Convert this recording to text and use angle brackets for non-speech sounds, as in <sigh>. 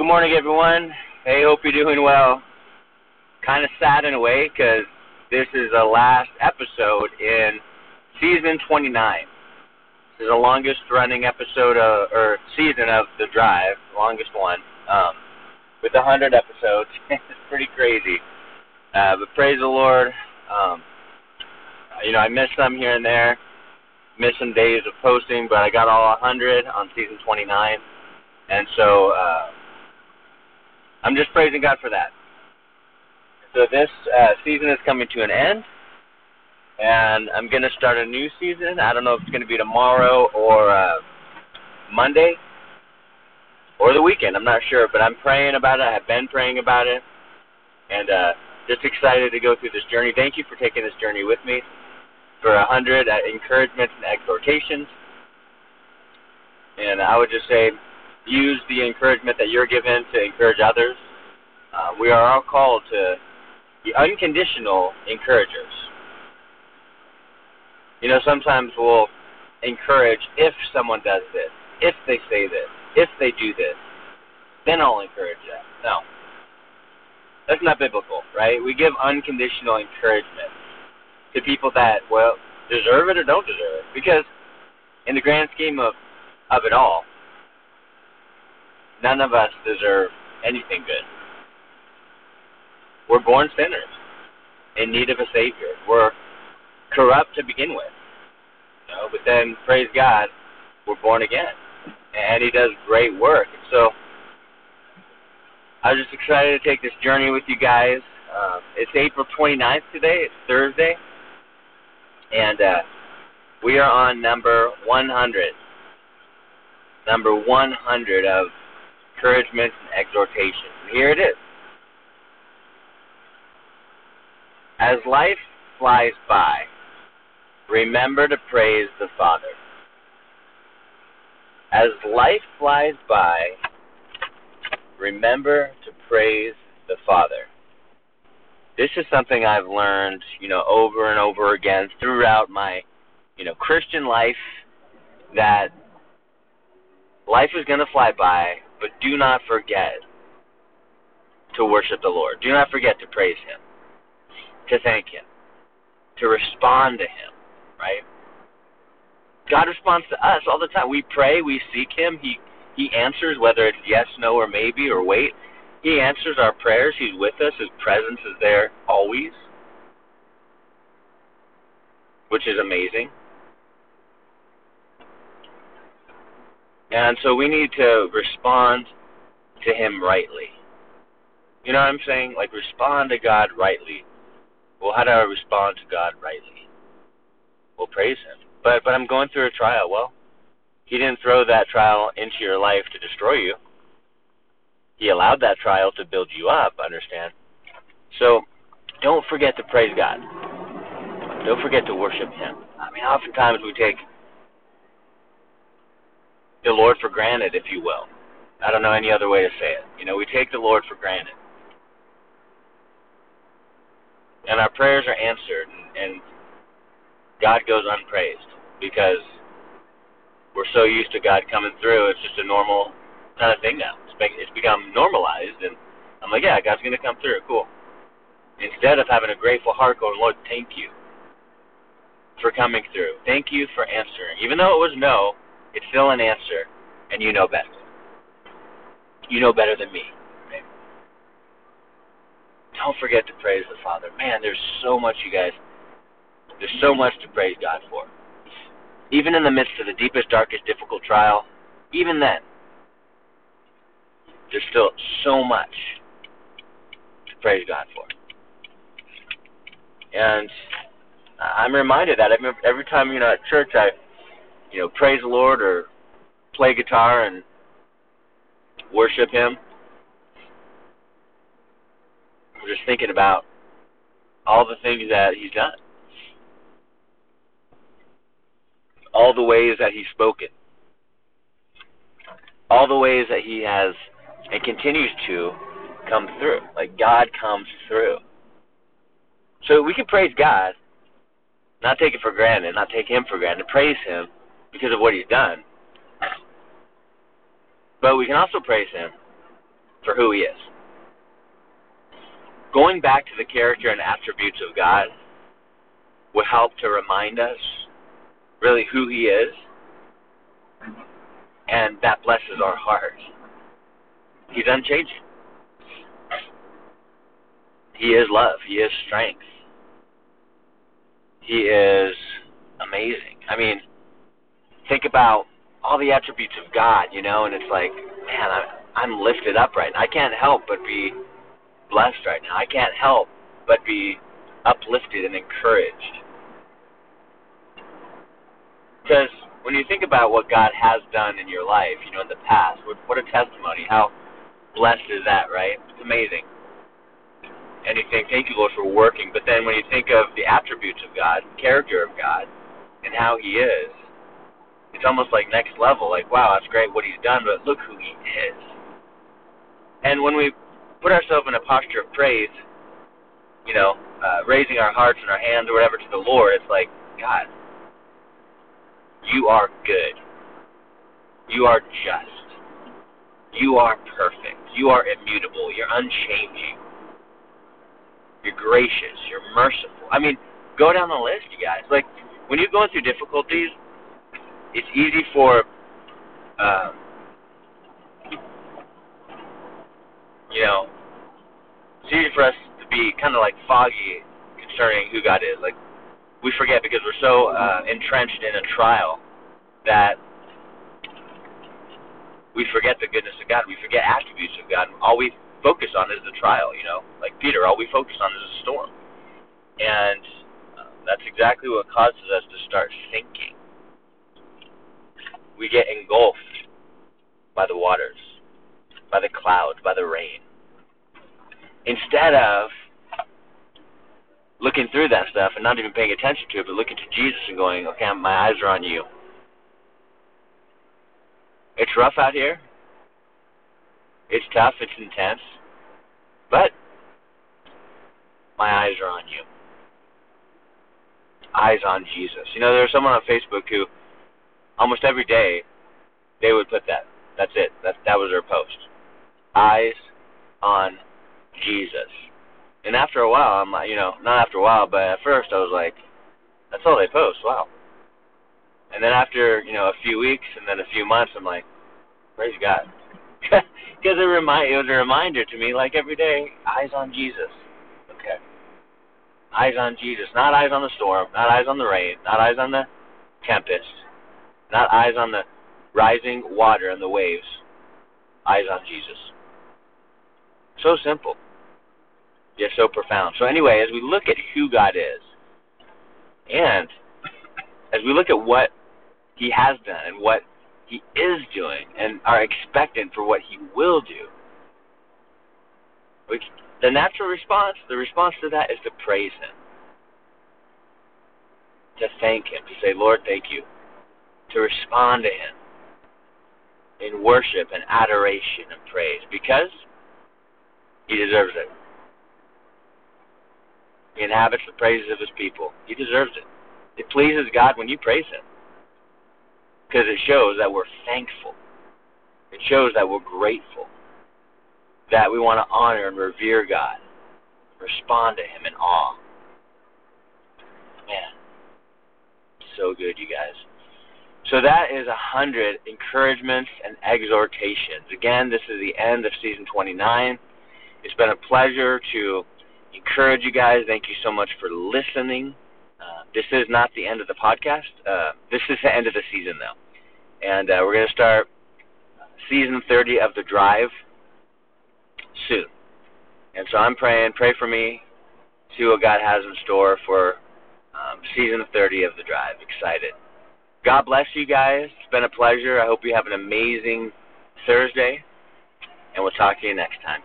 good morning, everyone. Hey, hope you're doing well. Kind of sad in a way because this is the last episode in season 29. This is the longest running episode of, or season of The Drive, longest one, um, with 100 episodes. <laughs> it's pretty crazy. Uh, but praise the Lord. Um, you know, I missed some here and there, missed some days of posting, but I got all 100 on season 29. And so uh, I'm just praising God for that. So this uh, season is coming to an end, and I'm going to start a new season. I don't know if it's going to be tomorrow or uh, Monday or the weekend. I'm not sure, but I'm praying about it. I have been praying about it, and uh, just excited to go through this journey. Thank you for taking this journey with me for a hundred uh, encouragements and exhortations. And I would just say, use the encouragement that you're given to encourage others. Uh, we are all called to be unconditional encouragers. You know, sometimes we'll encourage if someone does this, if they say this, if they do this, then I'll encourage them. No. That's not biblical, right? We give unconditional encouragement to people that, well, deserve it or don't deserve it. Because in the grand scheme of, of it all, none of us deserve anything good. We're born sinners in need of a Savior. We're corrupt to begin with. You know, but then, praise God, we're born again. And He does great work. So, I was just excited to take this journey with you guys. Uh, it's April 29th today. It's Thursday. And uh, we are on number 100. Number 100 of encouragement and exhortation. And here it is. As life flies by, remember to praise the Father. As life flies by, remember to praise the Father. This is something I've learned, you know, over and over again throughout my, you know, Christian life that life is going to fly by, but do not forget to worship the Lord. Do not forget to praise Him, to thank Him, to respond to Him, right? God responds to us all the time. We pray, we seek Him. He He answers, whether it's yes, no, or maybe, or wait. He answers our prayers. He's with us. His presence is there always, which is amazing. And so we need to respond to Him rightly. You know what I'm saying? Like, respond to God rightly. Well, how do I respond to God rightly? Well, praise Him. But but I'm going through a trial. Well, He didn't throw that trial into your life to destroy you. He allowed that trial to build you up, understand? So don't forget to praise God. Don't forget to worship Him. I mean, oftentimes we take the Lord for granted, if you will. I don't know any other way to say it. You know, we take the Lord for granted. And our prayers are answered, and, and God goes unpraised because we're so used to God coming through. It's just a normal kind of thing now. It's, it's become normalized, and I'm like, yeah, God's going to come through. Cool. Instead of having a grateful heart going, Lord, thank you for coming through. Thank you for answering. Even though it was no, it's still an answer, and you know better. You know better than me. Right? Don't forget to praise the Father. Man, there's so much, you guys. There's so much to praise God for. Even in the midst of the deepest, darkest, difficult trial, even then, there's still so much to praise God for. And I'm reminded that every, every time you know at church I, you know, praise the Lord or play guitar and worship Him. I'm just thinking about all the things that He's done, all the ways that He's spoken, all the ways that He has and continues to come through. Like God comes through. So we can praise God, not take it for granted, not take Him for granted, praise Him because of what He's done. But we can also praise Him for who He is. Going back to the character and attributes of God will help to remind us really who He is, and that blesses our heart. He's unchanging. He is love. He is strength. He is amazing. I mean, think about all the attributes of God, you know, and it's like, man, I'm I'm lifted up right now. I can't help but be blessed right now. I can't help but be uplifted and encouraged. Because when you think about what God has done in your life, you know, in the past, what, what a testimony. How blessed is that, right? It's amazing. And you think, thank you, Lord, for working. But then when you think of the attributes of God, character of God, and how He is, it's almost like next level. Like, wow, that's great what He's done, but look who He is. And when we put ourselves in a posture of praise, you know, uh, raising our hearts and our hands or whatever to the Lord, it's like, God, you are good. You are just. You are perfect. You are immutable. You're unchanging. You're gracious. You're merciful. I mean, go down the list, you guys. Like, when you're going through difficulties, it's easy for, um, you know, it's easy for us to be kind of like foggy concerning who God is. Like, we forget because we're so uh, entrenched in a trial that we forget the goodness of God. We forget attributes of God. All we focus on is the trial, you know. Like Peter, all we focus on is the storm. And uh, that's exactly what causes us to start thinking. We get engulfed by the waters, by the clouds, by the rain. Instead of looking through that stuff and not even paying attention to it, but looking to Jesus and going, okay, my eyes are on you. It's rough out here. It's tough. It's intense. But my eyes are on you. Eyes on Jesus. You know, there's someone on Facebook who almost every day they would put that. That's it. That that was their post. Eyes on Jesus. And after a while, I'm like, you know, not after a while, but at first I was like, that's all they post. Wow. And then after, you know, a few weeks and then a few months, I'm like, praise God. <laughs> Because it, remind, it was a reminder to me, like every day, eyes on Jesus. Okay. Eyes on Jesus. Not eyes on the storm, not eyes on the rain, not eyes on the tempest, not eyes on the rising water and the waves. Eyes on Jesus. So simple, yet so profound. So, anyway, as we look at who God is, and as we look at what He has done and what he is doing and are expectant for what he will do. The natural response, the response to that is to praise him. To thank him, to say, Lord, thank you. To respond to him in worship and adoration and praise because he deserves it. He inhabits the praises of his people. He deserves it. It pleases God when you praise him because it shows that we're thankful. It shows that we're grateful. That we want to honor and revere God. Respond to Him in awe. Man, so good, you guys. So that is a hundred encouragements and exhortations. Again, this is the end of season 29. It's been a pleasure to encourage you guys. Thank you so much for listening. Uh, this is not the end of the podcast. Uh, this is the end of the season, though. And uh, we're going to start season 30 of The Drive soon. And so I'm praying, pray for me, see what God has in store for um, season 30 of The Drive. Excited. God bless you guys. It's been a pleasure. I hope you have an amazing Thursday, and we'll talk to you next time.